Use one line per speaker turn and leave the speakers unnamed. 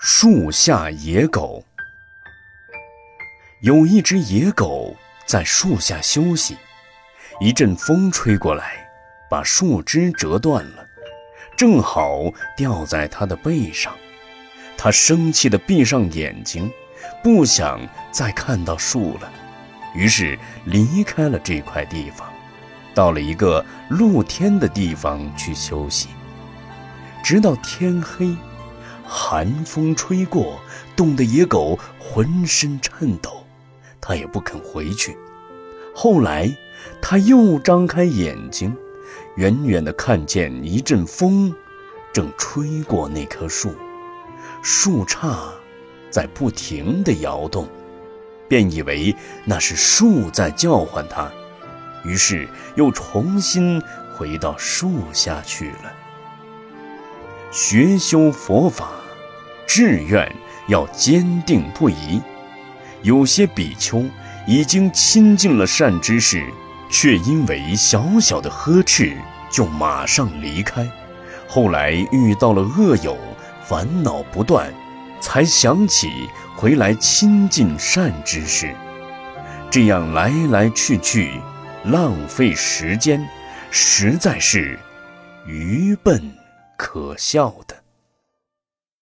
树下野狗。有一只野狗在树下休息，一阵风吹过来，把树枝折断了，正好掉在它的背上。它生气地闭上眼睛，不想再看到树了，于是离开了这块地方，到了一个露天的地方去休息，直到天黑。寒风吹过，冻得野狗浑身颤抖，它也不肯回去。后来，它又张开眼睛，远远地看见一阵风正吹过那棵树，树杈在不停地摇动，便以为那是树在叫唤它，于是又重新回到树下去了。学修佛法。志愿要坚定不移。有些比丘已经亲近了善知识，却因为小小的呵斥就马上离开。后来遇到了恶友，烦恼不断，才想起回来亲近善知识。这样来来去去，浪费时间，实在是愚笨可笑的。